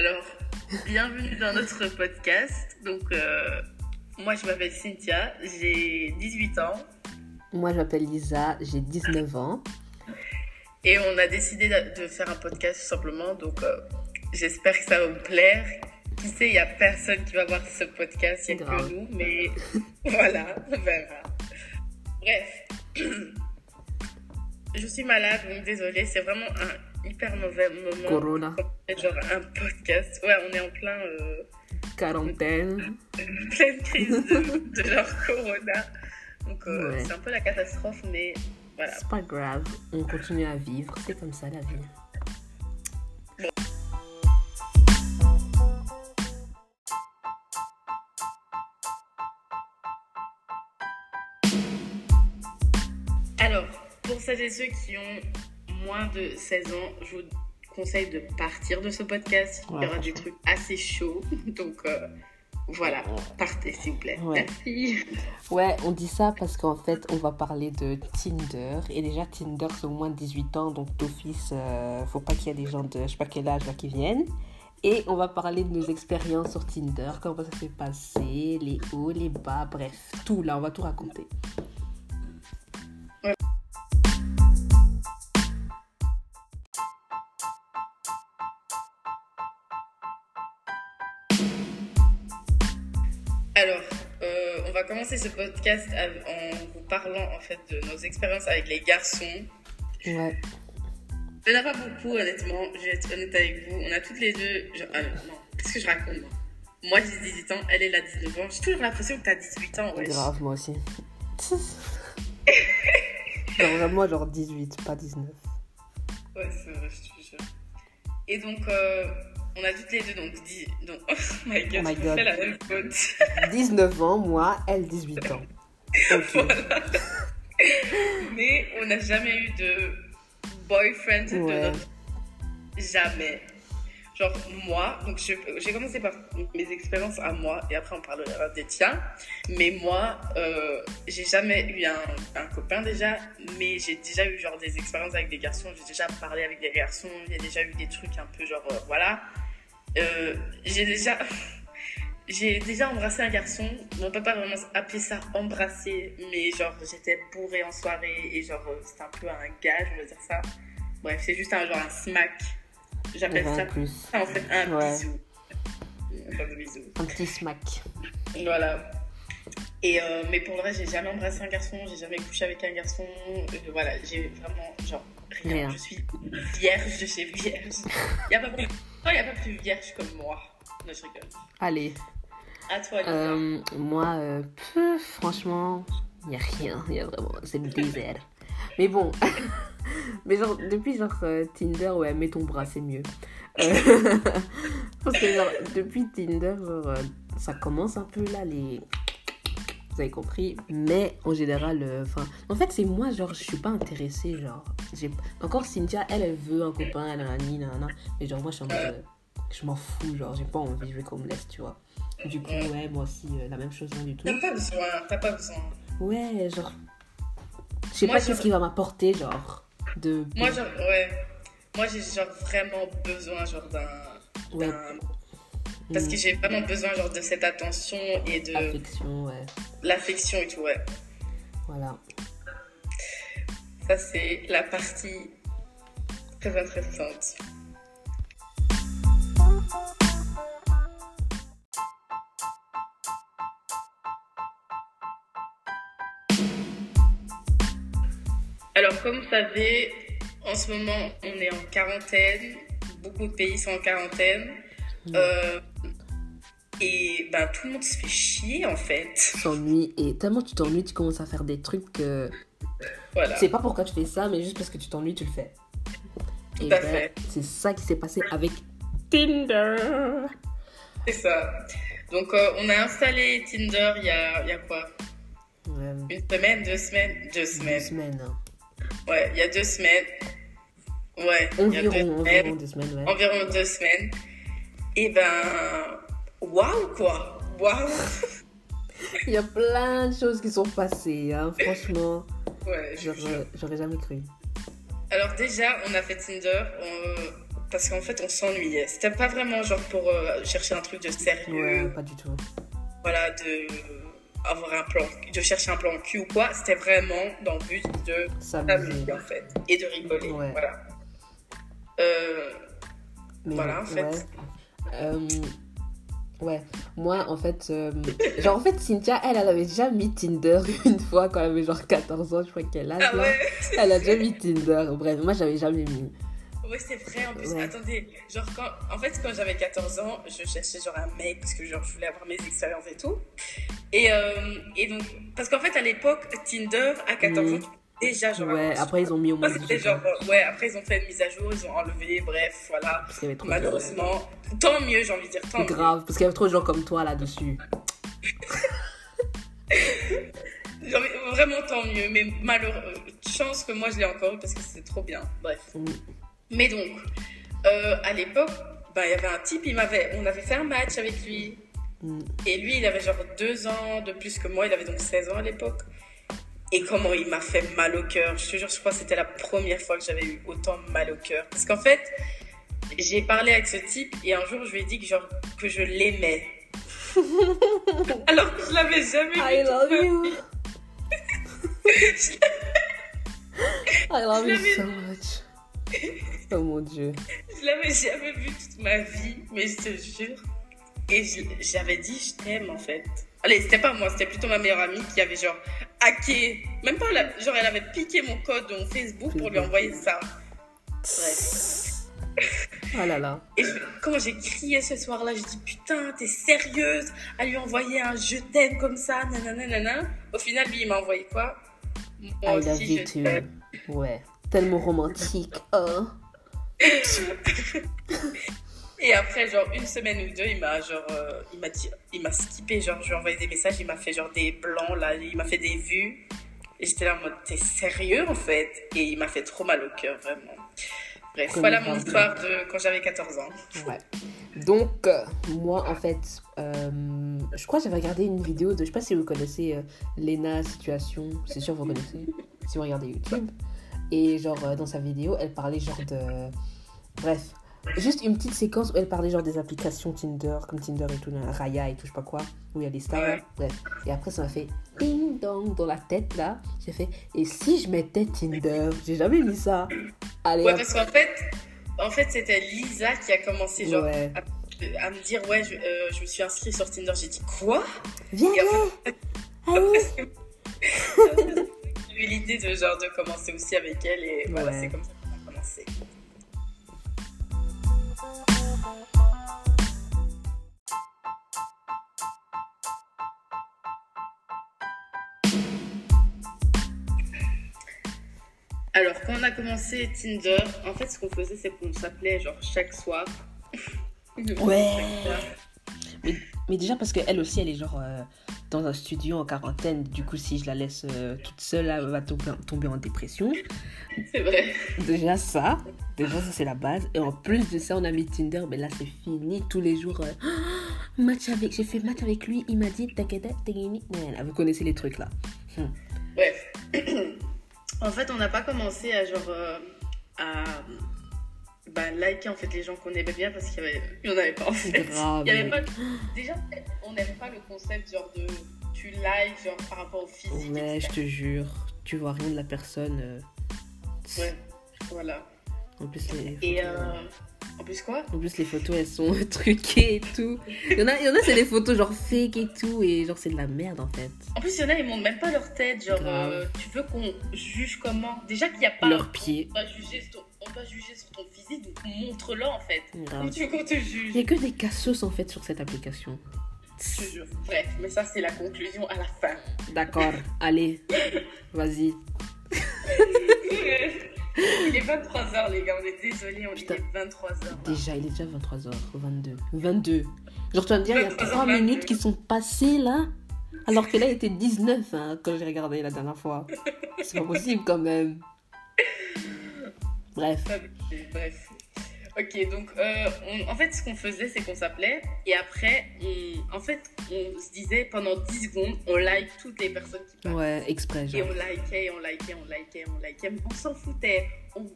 Alors, bienvenue dans notre podcast. Donc, euh, moi, je m'appelle Cynthia, j'ai 18 ans. Moi, je m'appelle Lisa, j'ai 19 ans. Et on a décidé de faire un podcast tout simplement. Donc, euh, j'espère que ça va vous plaire. Qui sait, il n'y a personne qui va voir ce podcast, il n'y a que nous. Mais voilà, on verra. Bref. je suis malade, donc désolée, c'est vraiment un hyper mauvais moment. Corona. Genre un podcast. Ouais, on est en plein. Euh, Quarantaine. pleine crise de, de genre Corona. Donc euh, Ouais. c'est un peu la catastrophe, mais voilà. C'est pas grave, on continue à vivre, c'est comme ça la vie. Alors, pour celles et ceux qui ont moins de 16 ans, je vous conseille de partir de ce podcast. Il y Ouais, aura des trucs assez chauds. Donc euh, voilà, partez s'il vous plaît. Ouais. Merci. Ouais, on dit ça parce qu'en fait, on va parler de Tinder. Et déjà, Tinder, c'est au moins 18 ans, donc d'office, euh, faut pas qu'il y ait des gens de je sais pas quel âge là qui viennent. Et on va parler de nos expériences sur Tinder, comment ça s'est passé, les hauts, les bas, bref, tout là, on va tout raconter. Va commencer ce podcast en vous parlant en fait de nos expériences avec les garçons. Ouais, Il n'y en a pas beaucoup, honnêtement. Je vais être honnête avec vous. On a toutes les deux. ah non, non. Qu'est-ce que je raconte, moi? Moi, j'ai 18 ans. Elle, elle a 19 ans. J'ai toujours l'impression que t'as 18 ans. Ouais. grave, moi aussi. genre, vraiment, genre 18, pas 19. Ouais, c'est vrai, je te jure. Et donc, euh, on a toutes les deux, donc, 10. Donc, oh my god, Oh my on God. fait la même faute. 19 ans, moi, elle 18 ans. Mais on n'a jamais eu de boyfriend de Ouais. notre. Jamais. Genre, moi, donc j'ai commencé par mes expériences à moi et après on parlera des tiens. Mais moi, euh, j'ai jamais eu un, un copain déjà, mais j'ai déjà eu genre des expériences avec des garçons. J'ai déjà parlé avec des garçons, il y a déjà eu des trucs un peu genre, euh, voilà. Euh, j'ai déjà. J'ai déjà embrassé un garçon, on peut pas vraiment appeler ça embrasser, mais genre j'étais bourrée en soirée et genre euh, c'était un peu un gage, on va dire ça. Bref, c'est juste un genre un smack. J'appelle ça plus. en fait un Ouais. bisou. Enfin, un bisou. Un petit smack. Voilà. Et euh, mais pour le reste, j'ai jamais embrassé un garçon, j'ai jamais couché avec un garçon. euh, voilà, j'ai vraiment genre rien. Rien. Je suis vierge de chez vierge. Il y a pas plus, non, y a pas plus vierge comme moi. Non, je rigole. Allez, À toi. Euh, moi, euh, pff, franchement, il n'y a rien. Y a vraiment, c'est le désert. Mais bon, mais genre, depuis genre euh, Tinder, ouais, mets ton bras, c'est mieux. Parce que genre, depuis Tinder, genre, ça commence un peu là, les. Vous avez compris, mais en général, euh, enfin, en fait, c'est moi, genre, je suis pas intéressée, genre, j'ai, encore Cynthia, elle, elle veut un copain, elle a un nid, mais genre, moi, je suis en mode, euh, je m'en fous, genre, j'ai pas envie, je veux qu'on me laisse, tu vois. Du coup, ouais, moi aussi, euh, la même chose, rien du tout. T'as pas besoin, t'as pas besoin. Ouais, genre. Je sais pas qu'est-ce qui va m'apporter, genre. De. Moi, genre, ouais. Moi, j'ai genre vraiment besoin, genre, d'un. Ouais. Parce que j'ai vraiment besoin, genre, de cette attention et de Affection, ouais. L'affection et tout, ouais. Voilà. Ça, c'est la partie très intéressante. Alors, comme vous savez, en ce moment, on est en quarantaine. Beaucoup de pays sont en quarantaine. Euh, et ben, tout le monde se fait chier, en fait. S'ennuie. Et tellement tu t'ennuies, tu commences à faire des trucs que. Voilà. Tu sais pas pourquoi tu fais ça, mais juste parce que tu t'ennuies, tu le fais. Tout Et à ben, fait. c'est ça qui s'est passé avec Tinder. C'est ça. Donc, euh, on a installé Tinder il y a, il y a quoi? Ouais. Une semaine, deux semaines? Deux Deux semaines. semaines. hein. Ouais, il y a deux semaines. Ouais, il y a deux Environ, semaines. environ deux semaines, ouais. Environ deux semaines. Et ben, waouh quoi Waouh Il y a plein de choses qui sont passées, hein. Franchement, Ouais, j'aurais jamais cru. Alors déjà, on a fait Tinder. on- parce qu'en fait, on s'ennuyait. C'était pas vraiment genre pour euh, chercher un truc de sérieux. Ouais, pas du tout. Voilà, de avoir un plan, de chercher un plan cul ou quoi. C'était vraiment dans le but de S'amuser. s'amuser en fait et de rigoler. Ouais. Voilà. Euh, Mais Voilà, en fait. Ouais. Euh, ouais. Moi, en fait, euh, genre, en fait, Cynthia, elle, elle avait déjà mis Tinder une fois quand elle avait genre 14 ans, je crois qu'elle a. Ah ouais. Elle a déjà mis Tinder. Bref, moi, j'avais jamais mis. Ouais, c'est vrai. En plus, Ouais. attendez, genre quand, en fait, quand j'avais 14 ans, je cherchais genre un mec parce que genre je voulais avoir mes expériences et tout. Et, euh, et donc, parce qu'en fait, à l'époque, Tinder à 14 ans, Mhm. tu peux déjà genre. Ouais, après, ils ont mis au moins Moi, c'était 18 ans. genre, ouais, après ils ont fait une mise à jour, ils ont enlevé, bref, voilà. Parce qu'il y avait trop de Malheureusement, tant mieux, j'ai envie de dire, tant mieux. Grave, parce qu'il y avait trop de gens comme toi là-dessus. J'ai envie- Vraiment tant mieux, mais malheureusement, chance que moi je l'ai encore eu parce que c'était trop bien. Bref. Mm. Mais donc, euh, à l'époque, bah, il y avait un type, il m'avait, on avait fait un match avec lui. Mm. Et lui, il avait genre deux ans de plus que moi, il avait donc 16 ans à l'époque. Et comment il m'a fait mal au cœur. Je te jure, je crois que c'était la première fois que j'avais eu autant mal au cœur. Parce qu'en fait, j'ai parlé avec ce type et un jour, je lui ai dit que, genre, que je l'aimais. Alors que je l'avais jamais vu. I love you. I love you l'avais- so much. Oh mon dieu. Je l'avais jamais vu toute ma vie, mais je te jure. Et je- j'avais dit je t'aime en fait. Allez, c'était pas moi, c'était plutôt ma meilleure amie qui avait genre hacké, même pas la- genre elle avait piqué mon code de mon Facebook pour lui envoyer ça. Bref. Oh là là. Et je- quand j'ai crié ce soir-là, j'ai dit putain, t'es sérieuse à lui envoyer un je t'aime comme ça, nanana, nanana. Au final, lui, il m'a envoyé quoi? Moi I love aussi, you je too. t'aime. Ouais. Tellement romantique. Oh. Et après, genre, une semaine ou deux, il m'a, genre, euh, il m'a dit, il m'a skippé, genre, je lui ai envoyé des messages, il m'a fait, genre, des blancs, là, il m'a fait des vues. Et j'étais là en mode, t'es sérieux, en fait? Et il m'a fait trop mal au cœur, vraiment. Bref, Comme voilà mon histoire de quand j'avais 14 ans. Ouais. Donc, euh, moi, en fait, euh, je crois que j'avais regardé une vidéo de. Je sais pas si vous connaissez euh, Lena Situation. C'est sûr, vous connaissez. Si vous regardez YouTube. Et, genre, dans sa vidéo, elle parlait, genre, de. Bref. Juste une petite séquence où elle parlait, genre, des applications Tinder, comme Tinder et tout, Raya et tout, je sais pas quoi, où il y a des stars. Ouais. Bref. Et après, ça m'a fait ding dong dans la tête, là. J'ai fait, et si je mettais Tinder? J'ai jamais mis ça. Allez, Ouais, parce qu'en fait, en fait, c'était Lisa qui a commencé, genre, Ouais. à, à me dire, ouais, je, euh, je me suis inscrite sur Tinder. J'ai dit, quoi? Viens, viens. Allez. J'ai eu l'idée de, genre, de commencer aussi avec elle, et voilà, c'est comme ça qu'on a commencé. Alors, quand on a commencé Tinder, en fait, ce qu'on faisait, c'est qu'on s'appelait genre chaque soir. Ouais. Mais, mais déjà parce qu'elle aussi, elle est genre euh, dans un studio en quarantaine. Du coup, si je la laisse euh, toute seule, elle va tomber, tomber en dépression. C'est vrai. Déjà ça, déjà ça c'est la base. Et en plus de ça, on a mis Tinder. Mais là, c'est fini. Tous les jours, euh, match avec, j'ai fait match avec lui. Il m'a dit, t'inquiète, t'inquiète. Vous connaissez les trucs là. Bref. En fait, on n'a pas commencé à genre euh, à bah, liker en fait les gens qu'on aimait bien parce qu'il y avait, y en avait pas en fait. Grave. Il y avait pas. Déjà, on n'aimait pas le concept genre de tu likes genre par rapport au physique. Mais je te jure, tu vois rien de la personne. euh, Ouais. Voilà. En plus, les Et euh, en plus quoi En plus, les photos, elles sont truquées et tout. Il y en a, il y en a c'est des photos genre fake et tout. Et genre, c'est de la merde en fait. En plus, il y en a, ils montrent même pas leur tête. Genre, euh, tu veux qu'on juge comment? Déjà qu'il n'y a pas. Leurs pieds. On va juger sur ton, on va juger sur ton physique, donc montre-le en fait. Comment tu veux qu'on te juge? Il n'y a que des cassos en fait sur cette application. Je te jure. Bref, mais ça, c'est la conclusion à la fin. D'accord, allez, vas-y. il est 23h, les gars, on est désolés, on Putain. est 23h. Déjà, il est déjà 23h, 22. 22. Genre, tu vas me dire, il y a 23h, 3 22. minutes qui sont passées là. Alors que là, il était 19 hein, quand j'ai regardé la dernière fois. C'est pas possible quand même. Bref. Bref. Ok, donc euh, on- en fait, ce qu'on faisait, c'est qu'on s'appelait et après, on, en fait, on se disait pendant 10 secondes, on like toutes les personnes qui passent. Ouais, exprès, Et genre. on likait, on likait, on likait, on likait, mais on s'en foutait. On-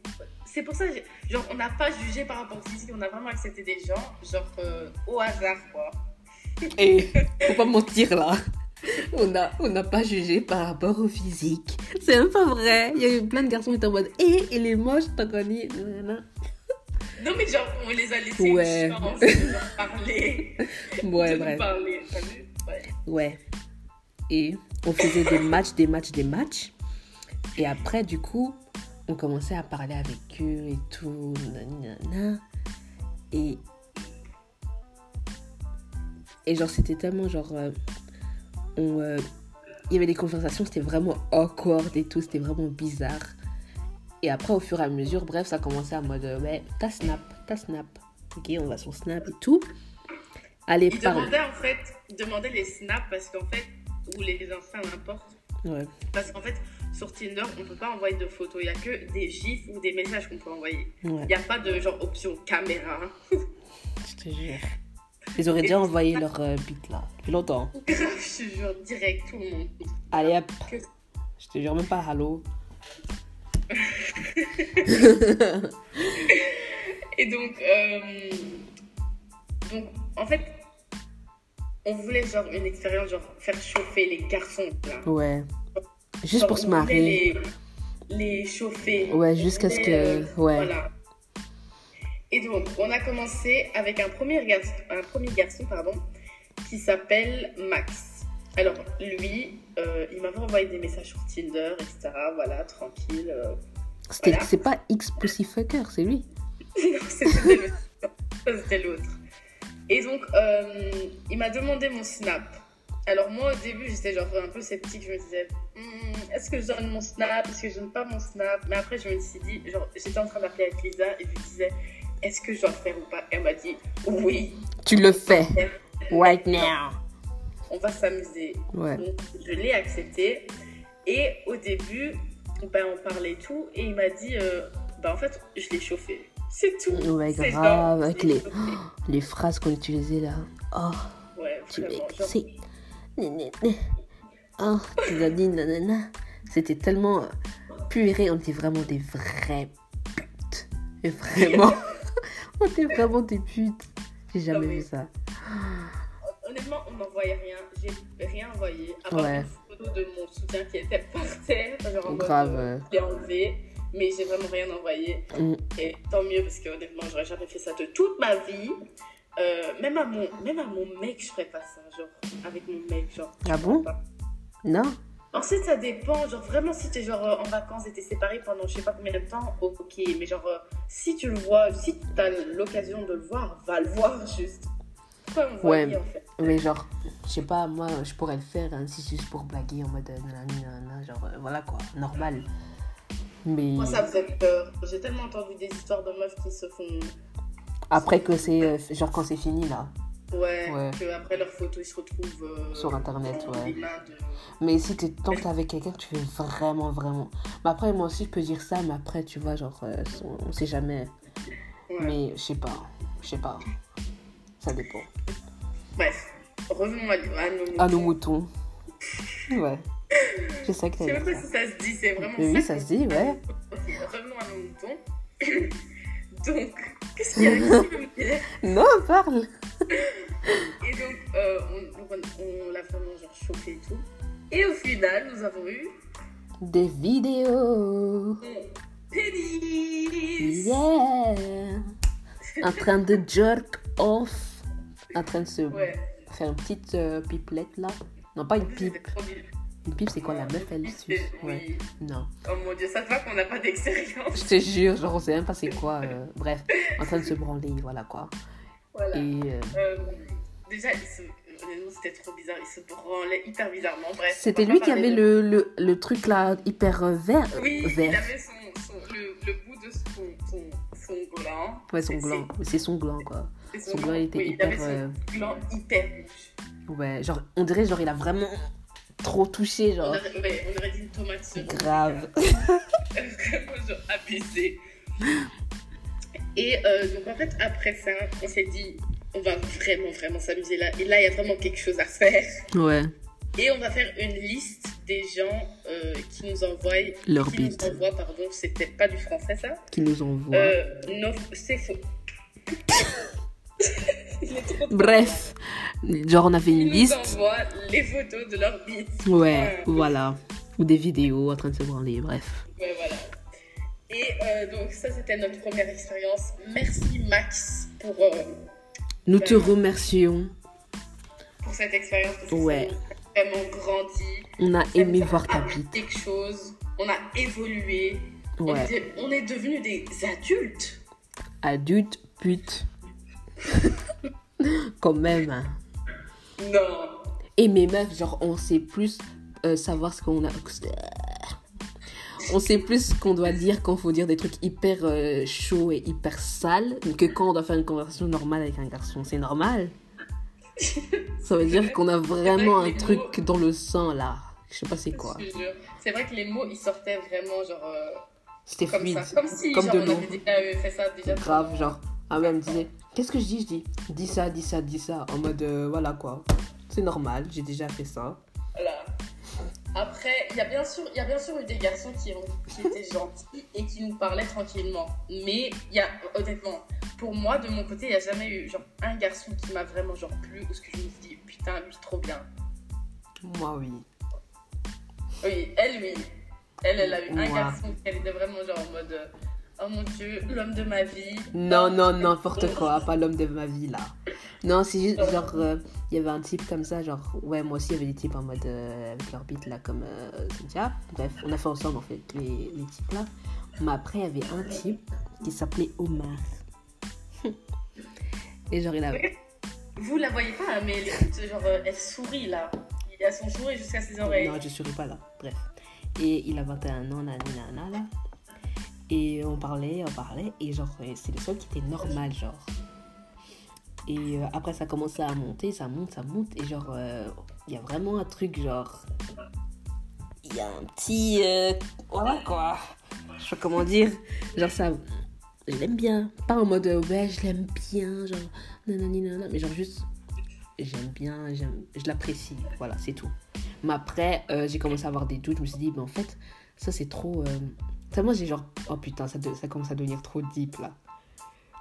C'est pour ça, genre, on n'a pas jugé par rapport au physique, on a vraiment accepté des gens, genre, euh, au hasard, quoi. Et faut pas mentir là. On n'a on n'a pas jugé par rapport au physique. C'est même pas vrai. Il y a eu plein de garçons qui étaient en mode Eh, il est moche, t'as connu. Non, mais genre, on les a laissés Ouais. leur parler. Ouais, bref. parler, Ouais. Ouais. Et on faisait des matchs, des matchs, des matchs. Et après, du coup, on commençait à parler avec eux et tout. nanana. Et. Et genre, c'était tellement genre. euh, on, euh, il y avait des conversations, c'était vraiment awkward et tout, c'était vraiment bizarre. Et après, au fur et à mesure, bref, ça commençait à mode ouais, ta snap, ta snap. Ok, on va sur snap et tout. Allez, Ils parle. demandaient, en fait, ils demandaient les snaps parce qu'en fait, ou les, instants, n'importe. Ouais. Parce qu'en fait, sur Tinder, on peut pas envoyer de photos. Il y a que des gifs ou des messages qu'on peut envoyer. Ouais. Il n'y a pas de genre option caméra. Je te jure. Ils auraient déjà envoyé leur euh, beat là, depuis longtemps. Je te jure, direct, tout le monde. Allez hop. Que- Je te jure même pas allô. Et donc, euh, donc, en fait, on voulait genre une expérience, genre faire chauffer les garçons là. Ouais. Juste Genre, pour se marrer. Les, les chauffer. Ouais, jusqu'à ce que- euh, ouais. Voilà. Et donc, on a commencé avec un premier garçon, un premier garçon pardon, qui s'appelle Max. Alors, lui, euh, il m'avait envoyé des messages sur Tinder, etc. Voilà, tranquille. euh. C'était- voilà. C'est pas X Pussyfucker, c'est lui. non, c'était l'autre. Ça, C'était l'autre. Et donc, euh, il m'a demandé mon snap. Alors moi, au début, j'étais genre un peu sceptique. Je me disais, Hmm, est-ce que je donne mon snap? Est-ce que je donne pas mon snap? Mais après, je me suis dit, genre, j'étais en train d'appeler avec Lisa et je lui disais, est-ce que je dois le faire ou pas? Elle m'a dit, oui. Tu le fais. Right now. On va s'amuser. Ouais. Donc, je l'ai accepté. Et au début, ben, on parlait et tout. Et il m'a dit, euh, ben, en fait, je l'ai chauffé. C'est tout. Ouais, grave, genre, avec les- phrases qu'on utilisait là. Oh, Ouais, tu né, né. Oh, tu as dit nanana. C'était tellement euh, puéré. On était vraiment des vrais putes. Et vraiment. on était vraiment des putes. J'ai jamais Non, mais- vu ça. Honnêtement, on n'envoyait rien. J'ai rien envoyé. À part Ouais. une photo de mon soutien qui était par terre. Genre en mode, Grave, euh, je l'ai enlevé. Mais j'ai vraiment rien envoyé. Mm. Et tant mieux parce que honnêtement, j'aurais jamais fait ça de toute ma vie. Euh, même, à mon, même à mon mec, je ferais pas ça. Genre, avec mon mec, genre. Ah bon? Non Ensuite, ça dépend. Genre, vraiment, si t'es genre euh, en vacances et t'es séparé pendant je sais pas combien de temps, ok. Mais genre, euh, si tu le vois, si t'as l'occasion de le voir, va le voir juste. Envoyer Ouais. en fait Mais genre, je sais pas, moi, je pourrais le faire hein, si c'est juste pour blaguer en mode euh, nanana, genre, euh, voilà quoi, normal. Mais Moi, ça fait peur. J'ai tellement entendu des histoires de meufs qui se font. après que c'est, euh, genre quand c'est fini là. Ouais, Ouais. que après leurs photos, ils se retrouvent. euh, Sur Internet, ouais. de. Mais si t'es tant que t'es avec quelqu'un, tu fais vraiment, vraiment. Mais après, moi aussi, je peux dire ça, mais après, tu vois, genre, on, on sait jamais. Ouais. Mais je sais pas, je sais pas. Ça dépend. Bref, revenons à, à nos. À nos moutons. Ouais. Je sais que Je sais t'as même dit pas ça. si ça se dit, c'est vraiment Mais oui, ça se dit, ouais. Revenons à nos moutons. donc, qu'est-ce qu'il y a dire Non, parle Et donc, euh, on, on, on l'a vraiment genre chauffé et tout. Et au final, nous avons eu Des vidéos pénis. Yeah En train de jerk off. En train de se Ouais. faire une petite euh, pipelette là. Non, pas une pipe. Une pipe, c'est quoi la meuf, elle suce? Ouais. Oui. Non. Oh mon dieu, ça va qu'on n'a pas d'expérience. Je te jure, genre, on sait même pas c'est quoi. euh, Bref, en train de se branler, voilà quoi. Voilà. Et euh, déjà, il se... c'était trop bizarre. Il se branlait hyper bizarrement. Bref. c'était lui qui avait le, le, le truc là hyper vert. Oui, il vert. avait son, son- le, le bout de son, son, son gland. Ouais, son gland. C'est son gland quoi. Son il était oui, hyper, Il avait son euh, hyper rouge. Ouais, genre, on dirait genre il a vraiment trop touché, On genre. aurait, ouais, on aurait dit une tomate sur Grave. Vraiment, genre, abusé. Et euh, donc, en fait, après ça, on s'est dit, on va vraiment, vraiment s'amuser là. Et là, il y a vraiment quelque chose à faire. Ouais. Et on va faire une liste des gens euh, qui nous envoient. Leur qui nous bite. envoient, pardon, c'est peut-être pas du français ça. Qui nous envoie. Euh, non, c'est faux. Il est trop drôle. Bref. Genre, on avait une liste. envoient les photos de leur bite. Ouais, Ouais. voilà. Ou des vidéos en train de se branler, bref. Ouais, voilà. Et euh, donc, ça, c'était notre première expérience. Merci, Max, pour, euh, Nous te remercions. pour cette expérience. Parce que Ouais. ça nous a vraiment grandi. On a Ça aimé nous a voir ta bite. quelque chose. On a évolué. On, Ouais. était- on est devenus des adultes. Adulte, pute. Quand même. hein. Non. Et mes meufs, genre, on sait plus euh, savoir ce qu'on a. On sait plus ce qu'on doit dire quand faut dire des trucs hyper euh, chauds et hyper sales que quand on doit faire une conversation normale avec un garçon. C'est normal. Ça veut dire qu'on a vraiment un truc mots- dans le sang là. Je sais pas c'est quoi. C'est vrai que les mots, ils sortaient vraiment genre euh, C'était comme fluide. ça. Comme si Comme genre, de on avait déjà euh, fait ça déjà. Grave, genre. Ah ouais, elle me disait, qu'est-ce que je dis? Je dis, dis ça, dis ça, dis ça. En mode, euh, voilà quoi. C'est normal, j'ai déjà fait ça. Voilà. Après, il y a bien sûr, il y a bien sûr eu des garçons qui, ont, qui étaient gentils et qui nous parlaient tranquillement. Mais il y a, honnêtement, pour moi, de mon côté, il n'y a jamais eu genre un garçon qui m'a vraiment genre plu ou ce que je me suis dit, putain, lui, trop bien. Moi, oui. Oui, elle, oui. Elle, elle a eu un garçon qui était vraiment genre en mode, euh, oh mon dieu, l'homme de ma vie. Non, Oh, non, c'est n'importe quoi, pas l'homme de ma vie là. Non, c'est juste genre, euh, il y avait un type comme ça, genre, ouais, moi aussi il y avait des types en mode euh, avec leur bite là, comme euh, Cynthia. Bref, on a fait ensemble en fait les, les types là. Mais après, il y avait un type qui s'appelait Omar. Et genre, il avait. Vous la voyez pas, mais elle, genre, euh, elle sourit là. Il a son sourire jusqu'à ses oreilles. Non, je souris pas là. Bref. Et il a 21 ans, nanana, nanana, là. Et on parlait, on parlait. Et genre, euh, c'est le seul qui était normal, genre. Et euh, après, ça commençait à monter, ça monte, ça monte. Et genre, euh, il y a vraiment un truc, genre. Il y a un petit. euh, voilà quoi. Je sais pas comment dire. Genre, ça. Je l'aime bien. Pas en mode, euh, ouais, je l'aime bien, genre. Nanani, nanana. Mais genre, juste. J'aime bien, j'aime, je l'apprécie. Voilà, c'est tout. Mais après, euh, j'ai commencé à avoir des doutes. Je me suis dit, mais en fait, ça c'est trop. Tellement j'ai genre, oh putain, ça, de- ça commence à devenir trop deep là.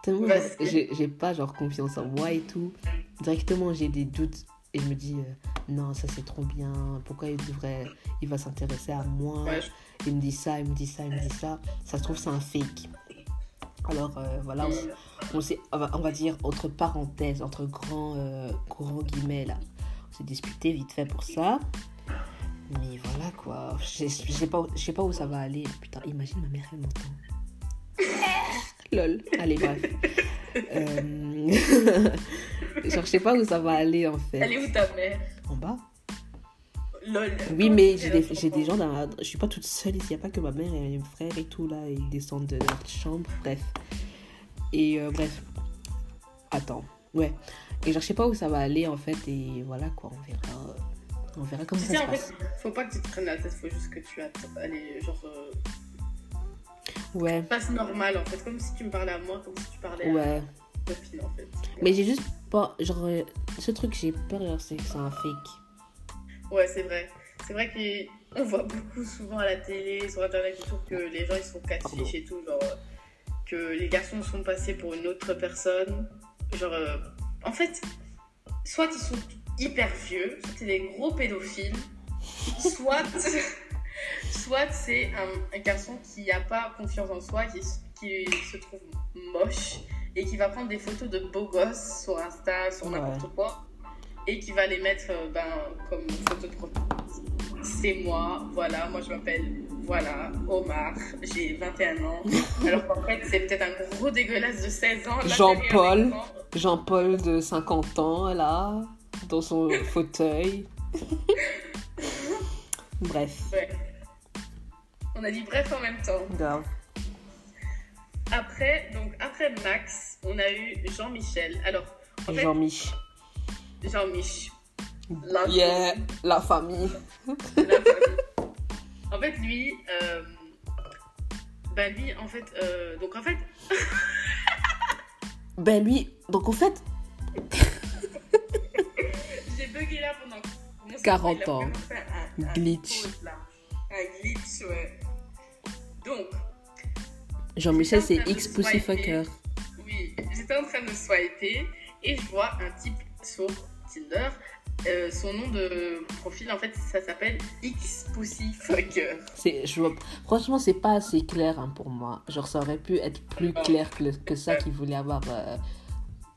Tellement j'ai pas genre confiance en moi et tout. Directement, j'ai des doutes et je me dis, euh, non, ça c'est trop bien. Pourquoi il devrait, il va s'intéresser à moi? Ouais, Il me dit ça, il me dit ça, il me dit ça. Ça se trouve, c'est un fake. Alors euh, voilà, on, on s'est, on va, on va dire entre parenthèses, entre grands, euh, grands guillemets là. On s'est disputé vite fait pour ça. Mais voilà quoi. Je sais pas, je sais pas où ça va aller. Putain, imagine ma mère, elle m'entend. Lol. Allez, bref. Euh, Genre, je sais pas où ça va aller en fait. Elle est où ta mère? En bas Lol. Oui, mais j'ai des, des gens dans la... Je suis pas toute seule ici. Il n'y a pas que ma mère et mes frères et tout, là. Ils descendent de leur chambre. Bref. Et euh, bref. Attends. Ouais. Et genre, je sais pas où ça va aller, en fait. Et voilà, quoi. On verra. On verra comment Tu ça sais, se en passe. fait, faut pas que tu te prennes la tête, faut juste que tu allez, genre, euh, Ouais. passe normal en fait, comme si tu me parlais à moi, comme si tu parlais à Ouais. ma copine en fait. Mais j'ai juste pas... Genre, euh, ce truc, j'ai peur, c'est que c'est un fake. Ouais, c'est vrai. C'est vrai qu'on voit beaucoup souvent à la télé, sur internet et tout, que les gens ils sont catfish et tout, genre, euh, que les garçons sont passés pour une autre personne. Genre, euh, en fait, soit ils sont hyper vieux, c'est des gros pédophiles, soit, soit c'est un, un garçon qui n'a pas confiance en soi, qui, qui se trouve moche et qui va prendre des photos de beaux gosses sur Insta, sur Ouais. n'importe quoi, et qui va les mettre euh, ben, comme photo de profil. C'est moi, voilà, moi je m'appelle, voilà, Omar, j'ai 21 ans, alors qu'en fait c'est peut-être un gros dégueulasse de 16 ans. Jean-Paul. Jean-Paul de 50 ans, là. Dans son fauteuil. Bref. Ouais. On a dit bref en même temps. Grave. Après, donc après Max, on a eu Jean-Michel. Alors, en fait, Jean-Mich. Jean-Mich. L'un- Yeah, la famille. la famille. En fait, lui, euh, bah lui, en fait, euh, donc en fait, Ben lui, donc en fait, bugué là pendant mon 40 cerveau, il a ans. un- un Glitch. pause. Un glitch, ouais. Donc, Jean-Michel, c'est X Pussy. Fucker. oui, j'étais en train de swiper et je vois un type sur Tinder. Euh, son nom de profil, en fait, ça s'appelle X Pussy Fucker. C'est, je franchement, c'est pas assez clair hein, pour moi. Genre, ça aurait pu être plus clair que, ça qu'il voulait avoir euh,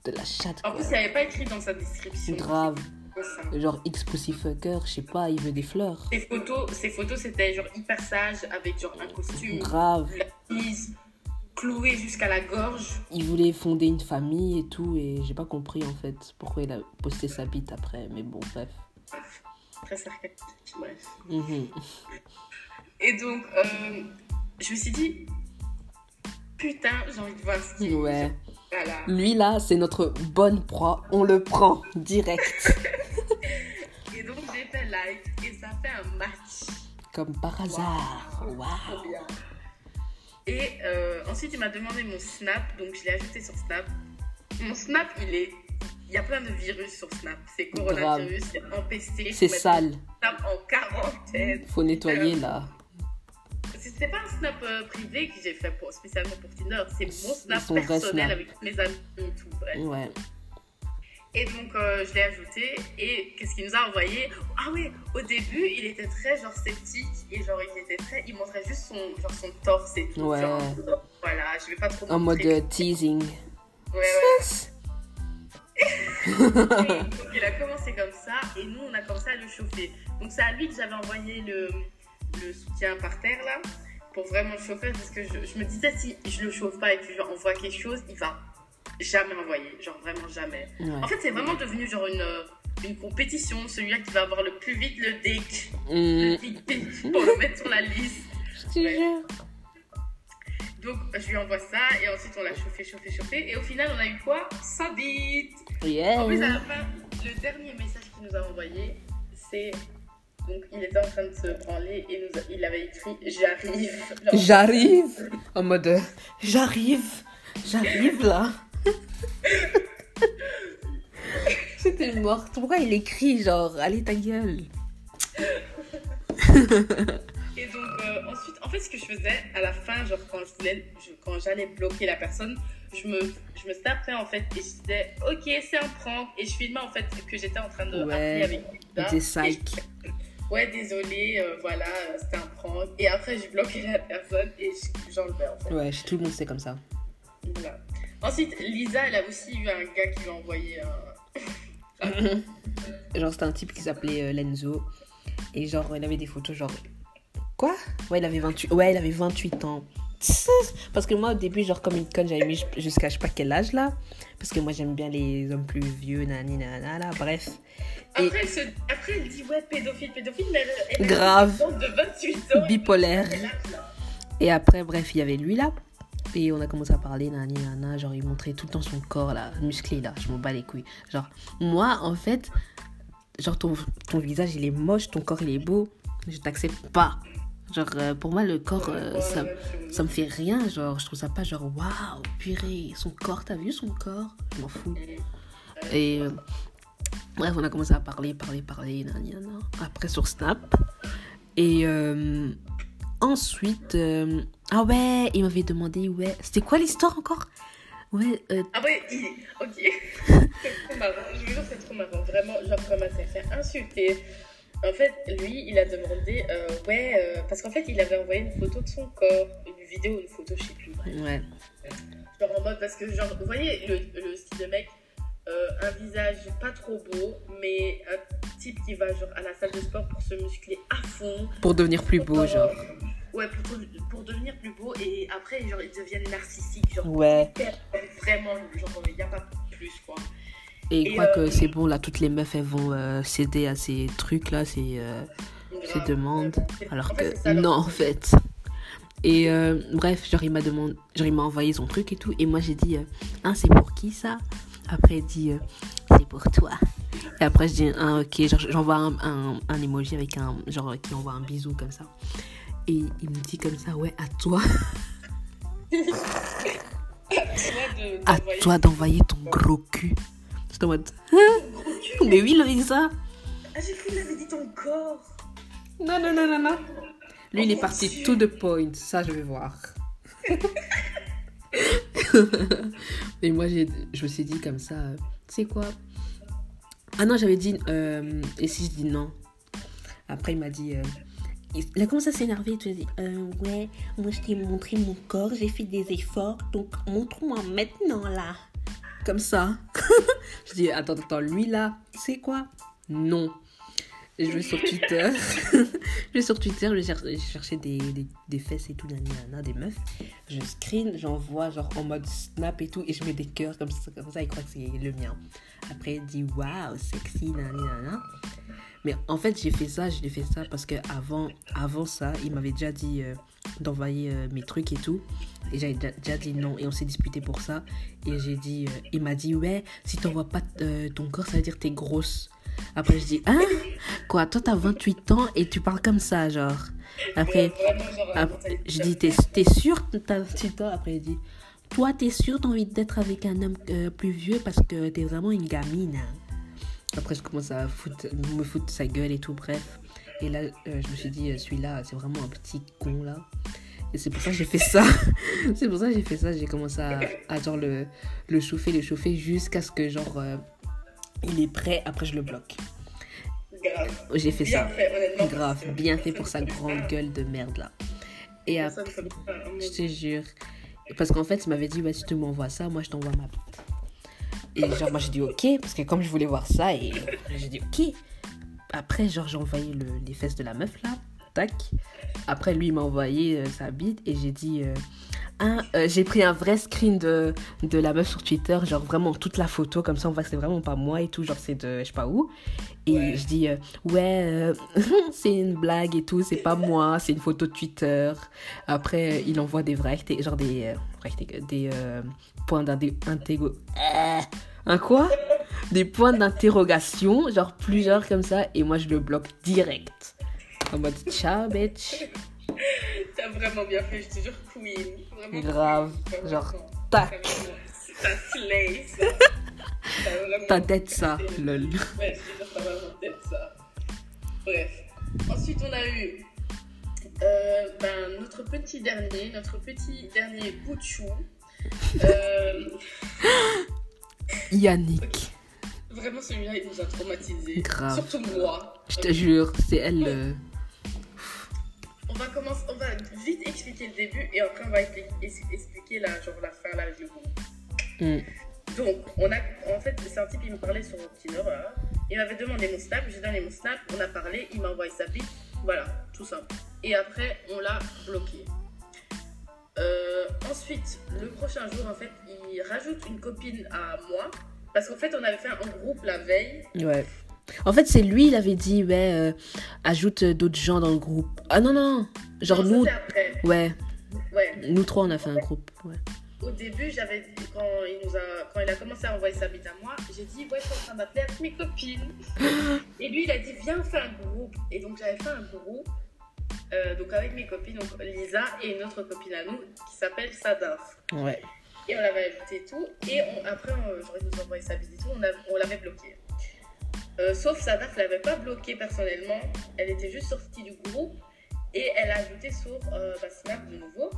de la chatte. En quoi. plus, il n'y avait pas écrit dans sa description. Grave. Genre X Pussy Fucker, je sais pas, il veut des fleurs. Ses photos, photos c'était genre hyper sage avec genre un costume, Grave. la mise clouée jusqu'à la gorge. Il voulait fonder une famille et tout, et j'ai pas compris en fait pourquoi il a posté sa bite après, mais bon, bref. Très sarcastique, bref. Mhm. Et donc, euh, je me suis dit, putain, j'ai envie de voir ce qu'il Ouais. Voilà. Lui là, c'est notre bonne proie, on le prend direct. Et donc, j'ai fait like et ça fait un match. Comme par hasard. Waouh. bien. Et euh, ensuite, il m'a demandé mon Snap, donc je l'ai ajouté sur Snap. Mon Snap, il est. Il y a plein de virus sur Snap. C'est coronavirus, c'est empesté. C'est sale. Snap en quarantaine. Faut nettoyer là. C'est pas un Snap euh, privé que j'ai fait pour, spécialement pour Tinder. C'est mon Snap son personnel Snap. avec tous mes amis et tout. Bref. Ouais. Et donc, euh, je l'ai ajouté. Et qu'est-ce qu'il nous a envoyé? Ah oui, au début, il était très genre sceptique. Et genre, il était très. Il montrait juste son, genre, son torse et tout. Ouais. Genre, voilà, je vais pas trop. En mode euh, teasing. Ouais, ouais. Et donc, il a commencé comme ça. Et nous, on a commencé à le chauffer. Donc, c'est à lui que j'avais envoyé le, le soutien par terre là. Pour vraiment le chauffer. Parce que je, je me disais, si je le chauffe pas et que je lui envoie quelque chose, il va jamais envoyer. Genre, vraiment jamais. Ouais. En fait, c'est vraiment devenu genre une, euh, une compétition. Celui-là qui va avoir le plus vite le deck, le dick pic, pour le mettre sur la liste. Je te jure. Donc, je lui envoie ça et ensuite on l'a chauffé, chauffé, chauffé. Et au final, on a eu quoi? 100 bits Yeah. En plus, à la fin, le dernier message qu'il nous a envoyé, c'est. Donc, il était en train de se branler et nous a- il avait écrit J'arrive. Genre, J'arrive. En mode euh, j'arrive. J'arrive là. C'était morte. Pourquoi il écrit genre allez ta gueule Et donc, euh, ensuite, en fait, ce que je faisais à la fin, genre quand je voulais, je- quand j'allais bloquer la personne, je me, je me tapais en fait et je disais, ok, c'est un prank. Et je filmais en fait que j'étais en train de Ouais. appeler avec psych. Ouais, désolé, euh, voilà, c'était un prank. Et après, je bloquais la personne et je- j'enlevais en fait. Ouais, chez tout le monde c'est comme ça. Voilà. Ensuite, Lisa, elle a aussi eu un gars qui lui a envoyé un. Genre c'était un type qui s'appelait euh, Lenzo. Et genre il avait des photos genre... Quoi? Ouais il avait 28, ouais, il avait 28 ans. Parce que moi au début genre comme une conne j'avais mis jusqu'à je sais pas quel âge là. Parce que moi j'aime bien les hommes plus vieux, nani nana là, bref. Et Après, elle, se... Après, elle dit, ouais, pédophile, pédophile, mais elle, elle a Grave. femme de 28 ans. Bipolaire. A. Et après, bref, il y avait lui là. Et on a commencé à parler, nani, nana. Genre, il montrait tout le temps son corps là, musclé là. Je m'en bats les couilles. Genre, moi, en fait, genre, ton, ton visage il est moche, ton corps il est beau. Je t'accepte pas. Genre, euh, pour moi, le corps, euh, ça, ça me fait rien. Genre, je trouve ça pas genre, waouh, purée, son corps, t'as vu son corps? Je m'en fous. Et euh, bref, on a commencé à parler, parler, parler, nana. Après, sur Snap. Et ensuite, ah ouais, il m'avait demandé, ouais, c'était quoi l'histoire encore? Ouais, euh, Ah ouais, ok. c'est trop marrant. Je vous c'est trop marrant. Vraiment, genre, comment elle s'est fait insulter. En fait, lui, il a demandé, euh, ouais, euh, parce qu'en fait, il avait envoyé une photo de son corps, une vidéo, une photo, je sais plus. bref. ouais, Genre en mode, parce que, genre, vous voyez le, le style de mec, euh, un visage pas trop beau, mais un type qui va, genre, à la salle de sport pour se muscler à fond. pour devenir plus beau, Pour, genre. Ouais, pour, pour devenir plus beau, et après, genre, ils deviennent narcissiques, genre, Ouais. hyper- vraiment, genre, il n'y a pas plus, quoi. Et il croit euh, que c'est bon, là, toutes les meufs, elles vont euh, céder à ces trucs là, ces, euh, ces demandes. Alors que non, en fait. Et euh, bref, genre il m'a demandé, genre il m'a envoyé son truc et tout, et moi j'ai dit, euh, ah c'est pour qui ça? Après il dit, euh, c'est pour toi. Et après je dis, ah ok, genre j'envoie un, un, un emoji avec un, genre qui envoie un bisou comme ça. Et il me dit comme ça, ouais, à toi. À toi d'envoyer ton gros cul. J'étais en mode. Hein? Mais oui, il avait dit ça. Ah, j'ai cru qu'il avait dit ton corps. Non, non, non, non, non. Lui, il est parti Dieu. to the point. Ça, je vais voir. Et moi, j'ai, je me suis dit comme ça, euh, tu sais quoi? Ah non, j'avais dit, euh, et si je dis non? Après, il m'a dit, euh, il a commencé à s'énerver. Il dit, euh, ouais, moi, je t'ai montré mon corps, j'ai fait des efforts, donc montre-moi maintenant, là. Comme ça. je dis, attends, attends, lui, là, c'est quoi? Non. Je vais sur Twitter. je vais sur Twitter, je cherche, je cherchais des, des, des fesses et tout, nani, nana, des meufs. Je screen, j'envoie genre en mode snap et tout, et je mets des cœurs comme ça, comme ça il croit que c'est le mien. Après, il dit waouh, sexy, nani, nana. Mais en fait, j'ai fait ça, je l'ai fait ça parce que avant, avant ça, il m'avait déjà dit euh, d'envoyer euh, mes trucs et tout. Et j'avais déjà- dit non, et on s'est disputé pour ça. Et j'ai dit, euh, il m'a dit, ouais, si t'envoies pas ton corps, ça veut dire que t'es grosse. Après, je dis, hein? Quoi, toi, t'as 28 ans et tu parles comme ça, genre. Après, je dis, t'es, t'es sûr que t'as 28 ans? Après, il dit, toi, t'es sûr t'as envie d'être avec un homme plus vieux parce que t'es vraiment une gamine. hein? Après, je commence à foutre, me foutre sa gueule et tout, bref. Et là, euh, je me suis dit, euh, celui-là, c'est vraiment un petit con, là. Et c'est pour ça que j'ai fait ça. c'est pour ça que j'ai fait ça. J'ai commencé à, à genre le, le chauffer, le chauffer jusqu'à ce que, genre, euh, il est prêt. Après, je le bloque. Grave. J'ai fait Bien ça. fait. Grave, bien fait pour sa grande gueule de merde là. Et après, je te jure. Parce qu'en fait, il m'avait dit, ouais, si tu m'envoies ça, moi je t'envoie ma bite. Et genre, moi j'ai dit ok, parce que comme je voulais voir ça, et j'ai dit ok. Après, genre, j'ai envoyé le- les fesses de la meuf là, tac. Après, lui, il m'a envoyé euh, sa bite, et j'ai dit, euh, ah, euh, j'ai pris un vrai screen de, de la meuf sur Twitter, genre vraiment toute la photo, comme ça on voit que c'est vraiment pas moi et tout, genre c'est de je sais pas où. Et Ouais. je dis, euh, ouais, euh, c'est une blague et tout, c'est pas moi, c'est une photo de Twitter. Après, il envoie des vrais, genre des, des euh, points d'interrogation. Un quoi? Des points d'interrogation, genre plusieurs comme ça, et moi je le bloque direct. En mode ciao, bitch. T'as vraiment bien fait, je te jure, queen. Vraiment Grave, queen. genre, tac. T'as slay, ça. T'as vraiment- T'as tête ça, lol. Ouais, je te jure, t'as vraiment tête ça. Bref. Ensuite, on a eu euh, ben, notre petit dernier, notre petit dernier bout de chou. Euh, Yannick. vraiment, celui-là, il nous a traumatisés. Grave. Surtout moi. Je te jure, c'est elle. euh, On va commencer, on va vite expliquer le début et après on va expliquer la, genre la fin, là, groupe. hmm. Donc, on a, en fait, c'est un type qui me parlait sur Tinder. Il m'avait demandé mon snap, j'ai donné mon snap, on a parlé, il m'a envoyé sa bite, voilà, tout simple. Et après, on l'a bloqué. Euh, ensuite, le prochain jour, en fait, il rajoute une copine à moi, parce qu'en fait, on avait fait un groupe la veille. Ouais. En fait, c'est lui, il avait dit, ouais, euh, ajoute d'autres gens dans le groupe. Ah non, non. Genre Non, nous, après. ouais, Ouais. nous trois, on a fait un groupe. Ouais. Au début, j'avais dit, quand il, nous a, quand il a commencé à envoyer sa bite à moi, j'ai dit, ouais, je suis en train d'appeler avec mes copines. Et lui, il a dit, viens, on fait un groupe. Et donc, j'avais fait un groupe, euh, donc avec mes copines, donc Lisa et une autre copine à nous, qui s'appelle Sadaf. Ouais. Et on l'avait ajouté et tout. Et on- après, genre, il nous a envoyé sa bite et tout, on, a- on l'avait bloqué. Euh, sauf Sadaf l'avait pas bloqué personnellement, elle était juste sortie du groupe. Et elle a ajouté sur euh, bah, Snap de nouveau.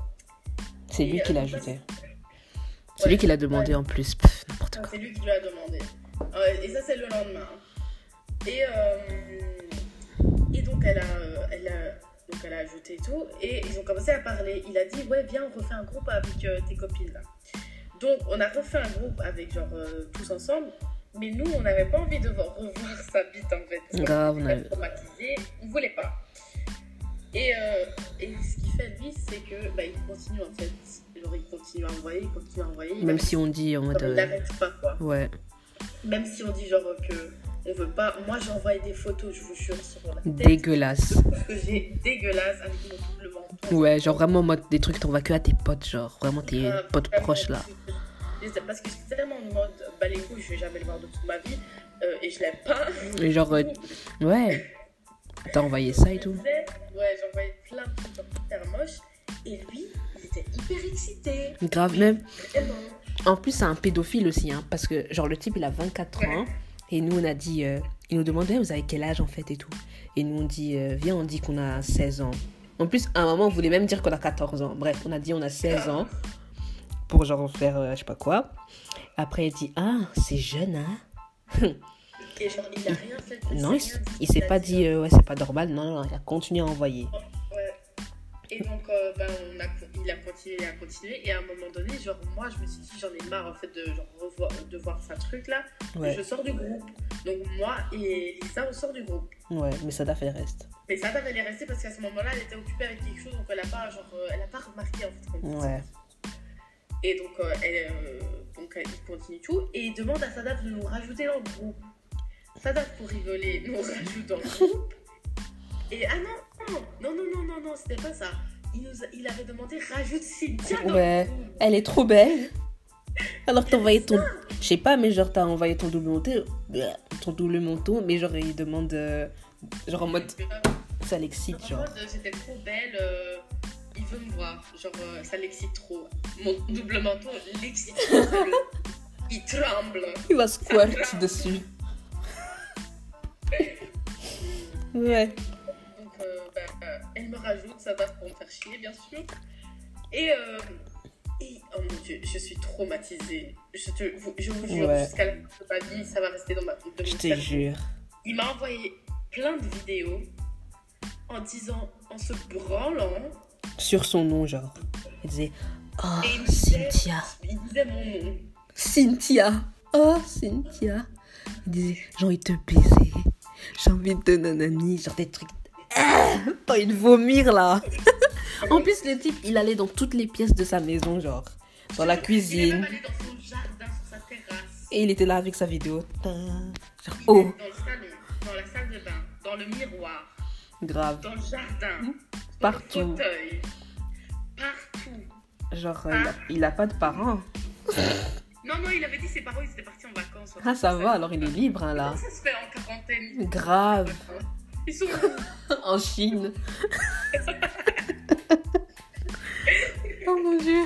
C'est lui qui l'a euh, ajouté. C'est Ouais. lui qui l'a demandé en plus. N'importe Ah, quoi. C'est lui qui lui a demandé. Euh, et ça, c'est le lendemain. Et, euh, et donc, elle a, elle, a, donc, elle a ajouté tout. Et ils ont commencé à parler. Il a dit Ouais, viens, on refait un groupe avec euh, tes copines là. Donc, on a refait un groupe avec genre euh, tous ensemble. Mais nous, on n'avait pas envie de voir- revoir sa bite en fait. Grave, on avait- traumatisés. On voulait pas. Et, et ce qu'il fait lui, c'est que bah, il continue en fait. Genre, il continue à envoyer, il continue à envoyer. Même si on dit en mode. il euh, n'arrête pas quoi Ouais. même si on dit genre que on veut pas moi j'ai envoyé des photos je vous jure sur la tête Dégueulasse. que j'ai dégueulasse avec mon double menton Ouais, genre vraiment en mode des trucs que t'envoies que à tes potes, genre vraiment tes potes proches là. parce que c'est tellement en mode bah les couilles je vais jamais le voir de toute ma vie euh, et je l'aime pas Et genre, euh, ouais. T'as envoyé ça et tout ouais j'ai envoyé plein de trucs hyper moches et lui j'étais hyper excitée. Grave, même. En plus, c'est un pédophile aussi, hein, parce que, genre, le type, il a 24 ans. Et nous, on a dit. euh, il nous demandait, vous avez quel âge en fait et tout. Et nous, on dit, euh, viens, on dit qu'on a 16 ans. En plus, à un moment, on voulait même dire qu'on a 14 ans. Bref, on a dit on a 16 ans. Pour genre faire, euh, je sais pas quoi. Après, il dit, ah, c'est jeune, hein. Et genre, il a rien fait. Non, il, s'est s- rien il s'est a pas dit, euh, ouais, c'est pas normal. Non, non, non, il a continué à envoyer. Ouais. Et donc, ben, on a, il a continué, à continuer. Et à un moment donné, genre, moi, je me suis dit, j'en ai marre, en fait, de, genre, revoir, de voir sa truc, là. Ouais, Je sors du groupe. Donc, moi et Lisa, on sort du groupe. ouais, mais ça t'a fait le reste. Mais ça, elle est restée parce qu'à ce moment-là, elle était occupée avec quelque chose. Donc, elle a pas, genre, euh, elle a pas remarqué, en fait. Ouais. Et donc, euh, elle, euh, donc, elle continue tout. Et il demande à Sadaf de nous rajouter dans le groupe. Sadaf, pour rigoler, nous rajoute dans le groupe. Et ah non, non, non, non, non, non, non, c'était pas ça. Il, nous a- il avait demandé rajoute Cynthia dans Ouais. le. Elle est trop belle. Alors t'as envoyé ton... Je sais pas, mais genre t'as envoyé ton double manteau. Ton double manteau, mais genre il demande... euh, Genre en mode... Ça l'excite, En genre. mode, j'étais trop belle, euh, il veut me voir. Genre, euh, ça l'excite trop. Mon double manteau l'excite trop. il tremble. Il va squirt dessus. Ouais. Bah, euh, elle me rajoute, ça date pour me faire chier, bien sûr. Et, euh, et oh mon dieu, je suis traumatisée. Je, te, vous- je vous jure, Ouais. jusqu'à la fin de ma vie, ça va rester dans ma de Je te jure. Il m'a envoyé plein de vidéos en disant, en se branlant, Sur son nom, genre. Il disait... Oh, il disait, Cynthia. il disait mon nom. Cynthia. Oh, Cynthia. Il disait, j'ai envie de te baiser. J'ai envie de te nanani. Genre des trucs... Envie de vomir, là. En plus, le type, il allait dans toutes les pièces de sa maison, genre. Dans la Il cuisine. allé dans son jardin, sur sa terrasse. Et il était là avec sa vidéo. Genre, Il oh, dans le salon, dans la salle de bain, dans le miroir, grave. dans le jardin, Partout. dans le fauteuil, partout. Genre, euh, il, a, il a pas de parents. Non, non, il avait dit ses parents, ils étaient partis en vacances. Ah, ça va, alors il est libre, hein, là. Comment ça se fait en quarantaine? Grave. Ils sont où En Chine. oh mon dieu.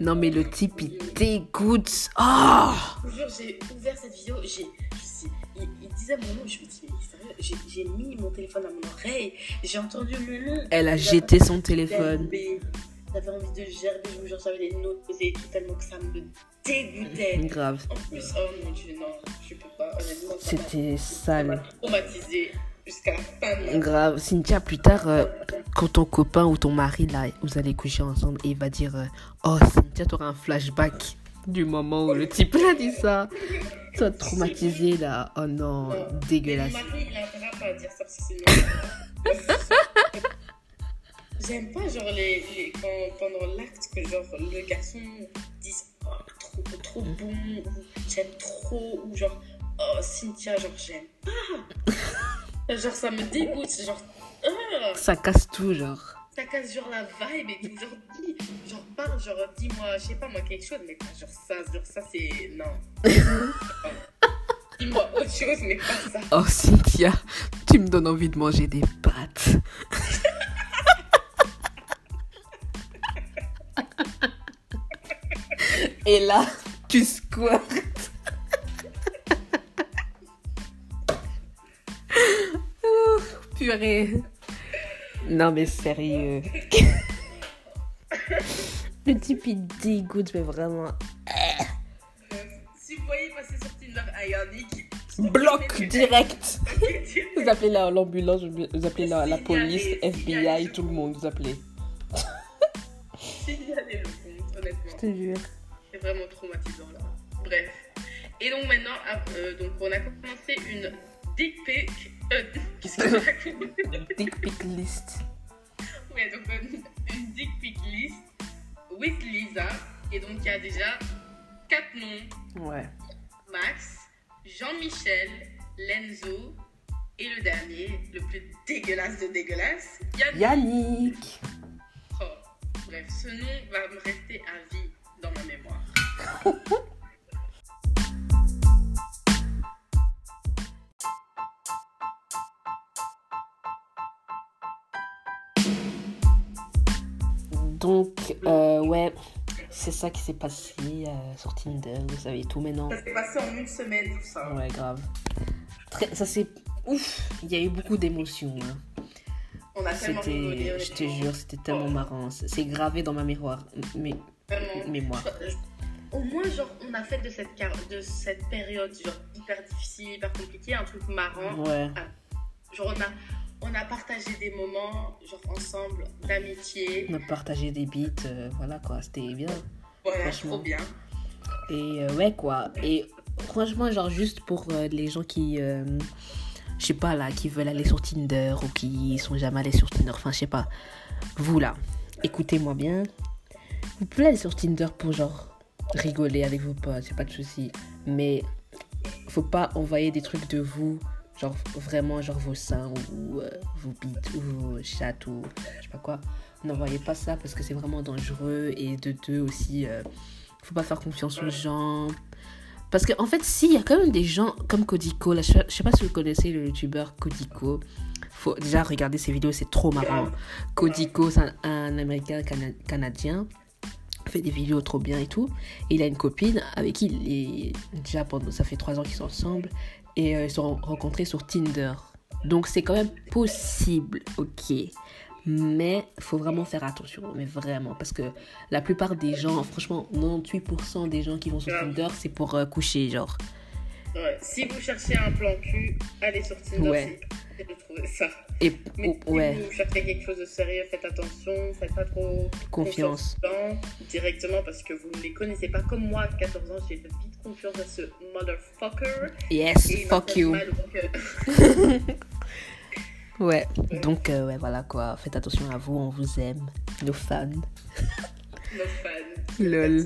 Non, mais le type, il dégoûte. Oh Je vous jure, j'ai ouvert cette vidéo, j'ai, je sais, il, il disait mon nom, je me dis, mais sérieux, j'ai, mis mon téléphone à mon oreille, j'ai entendu le nom. Elle a jeté son téléphone. J'avais envie de gerber, je vous jure, j'avais des nausées et tout tellement que ça me dégoûtait. Grave. En plus, oh mon dieu, non, je peux pas, honnêtement. C'était sale. traumatisée jusqu'à la fin Grave. Cynthia, plus tard, euh, quand ton copain ou ton mari, là, vous allez coucher ensemble et il va dire euh, Oh, Cynthia, t'auras un flashback du moment où le type l'a dit ça. Toi, traumatisé, là. Oh non, Et dégueulasse. Mon mari, il a intérêt à pas dire ça parce que c'est J'aime pas, genre, les, les, quand, pendant l'acte, que, genre, le garçon dise oh, trop, trop bon, ou j'aime trop, ou genre, oh, Cynthia, genre, j'aime pas. genre, ça me dégoûte, genre, ah, Ça casse tout, genre. ça casse, genre, la vibe et. Genre, dis, genre, parle, genre, dis-moi, je sais pas, moi, quelque chose, mais pas genre ça, genre, ça, c'est. Non. dis-moi autre chose, mais pas ça. Oh, Cynthia, tu me donnes envie de manger des pâtes. Et là, tu squirtes. Oh, purée. Non, mais sérieux. Le type, il dégoûte, mais vraiment. Si vous voyez passer sur Tinder un Yannick, Bloc direct. Vous appelez la- l'ambulance, vous appelez la, la police, FBI, tout le monde, vous appelez. Signalez le compte, honnêtement. te jure. C'est vraiment traumatisant là. Bref. Et donc maintenant, euh, donc on a commencé une dick pic. Euh, Qu'est-ce que je raconte? Dick pic list. Ouais, donc une, une dick pic list with Lisa. Et donc il y a déjà quatre noms Ouais. Max, Jean-Michel, Lenzo et le dernier, le plus dégueulasse de dégueulasse, Yannick. Yannick. Oh, Bref, ce nom va me rester à vie dans ma mémoire. Donc, euh, ouais, c'est ça qui s'est passé euh, sur Tinder, vous savez tout maintenant. Ça s'est passé en une semaine, tout ça. Ouais, grave. Très, ça c'est ouf, il y a eu beaucoup d'émotions. hein. On a tellement rigolé. Je te jure, c'était tellement Oh. marrant. C'est gravé dans ma mémoire. Mais, Vraiment. mémoire. Au moins, genre, on a fait de cette, car- de cette période, genre, hyper difficile, hyper compliquée, un truc marrant. Ouais, Genre, on a, on a partagé des moments, genre, ensemble, d'amitié. on a partagé des beats, euh, voilà quoi, c'était bien. Voilà, trop bien. Et euh, ouais, quoi. Et franchement, genre, juste pour euh, les gens qui, je sais pas, là, qui veulent aller sur Tinder ou qui sont jamais allés sur Tinder, enfin, je sais pas. Vous, là, écoutez-moi bien. Vous pouvez aller sur Tinder pour, genre, rigoler avec vos potes, a pas de souci. Mais faut pas envoyer des trucs de vous, genre, vraiment, genre, vos seins ou euh, vos bites ou vos chattes ou je sais pas quoi. N'envoyez pas ça parce que c'est vraiment dangereux et de deux aussi. euh, faut pas faire confiance aux gens. Parce qu'en en fait, si, il y a quand même des gens comme Kodiko. Là, je, je sais pas si vous connaissez le youtubeur Kodiko. Faut déjà regarder ses vidéos, c'est trop marrant. Kodiko, c'est un, américain cana- canadien. Fait des vidéos trop bien et tout. Et il a une copine avec qui il est déjà pendant. Ça fait trois ans qu'ils sont ensemble. Et euh, ils se sont rencontrés sur Tinder. Donc c'est quand même possible, ok. Mais faut vraiment faire attention, mais vraiment. Parce que la plupart des gens, franchement, 98% des gens qui vont sur Ouais. Tinder, c'est pour euh, coucher, genre. Ouais. Si vous cherchez un plan cul, allez sur Tinder. Ouais. De trouver ça. Et Mais ouais, si vous cherchez quelque chose de sérieux, faites attention, faites pas trop confiance. directement parce que vous ne les connaissez pas. Comme moi, à 14 ans, j'ai fait vite confiance à ce motherfucker. Yes, Et fuck you. mal au cœur. Ouais, donc euh, ouais, voilà quoi. Faites attention à vous, on vous aime. Nos fans, Nos fans. Lol.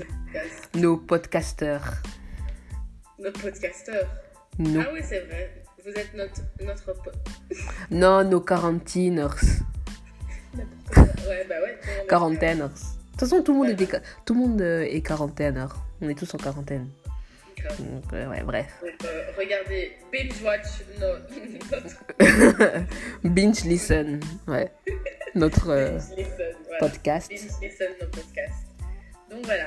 Nos podcasters, Nos podcasteurs. nos... Ah oui, c'est vrai. Vous êtes notre, notre po- Non, nos quarantiners. Ouais, bah ouais. est- Quarantainers. De toute façon, tout le monde est, déca- tout le monde euh, est quarantainer. On est tous en quarantaine. Donc, euh, ouais, bref. Donc, euh, regardez, binge watch no- notre Binge listen, ouais. Notre euh, binge listen. Voilà. podcast. Binge listen nos podcasts. Donc voilà.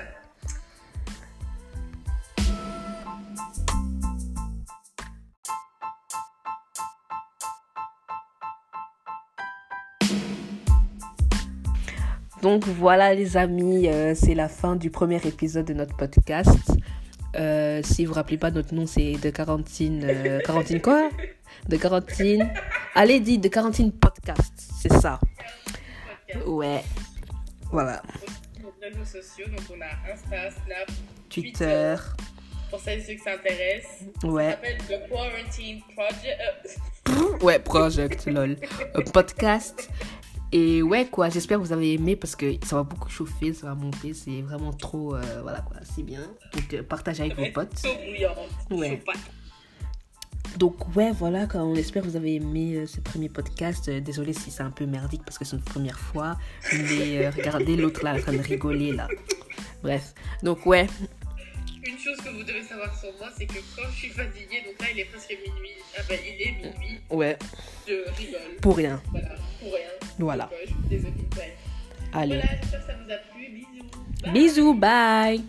Donc voilà les amis, euh, c'est la fin du premier épisode de notre podcast. Euh, si vous vous rappelez pas, notre nom c'est de quarantine. euh, quarantine quoi? De quarantine. Allez, dites de quarantine podcast, c'est ça. Ouais. Voilà. Nos réseaux sociaux, donc on a Insta, Snap, Twitter. pour celles et ceux qui s'intéressent. Ça Ouais. s'appelle The Quarantine Project. Ouais, project, lol. Podcast. Et ouais, quoi, j'espère que vous avez aimé parce que ça va beaucoup chauffer, ça va monter, c'est vraiment trop. euh, voilà, quoi, c'est bien. Donc, euh, partagez avec vos potes. Bouillante. Ouais. Donc ouais, voilà, quoi, on espère que vous avez aimé euh, ce premier podcast. Désolé si c'est un peu merdique parce que c'est une première fois. Mais regardez l'autre là en train de rigoler là. Bref, donc ouais, Une chose que vous devez savoir sur moi, c'est que quand je suis fatiguée, donc là il est presque minuit, ah ben il est minuit, ouais, je rigole. pour rien. Voilà, pour rien. Voilà. Donc, euh, je suis désolée. Ouais. Allez, Voilà, j'espère que ça vous a plu. Bisous. Bye. bisous, bye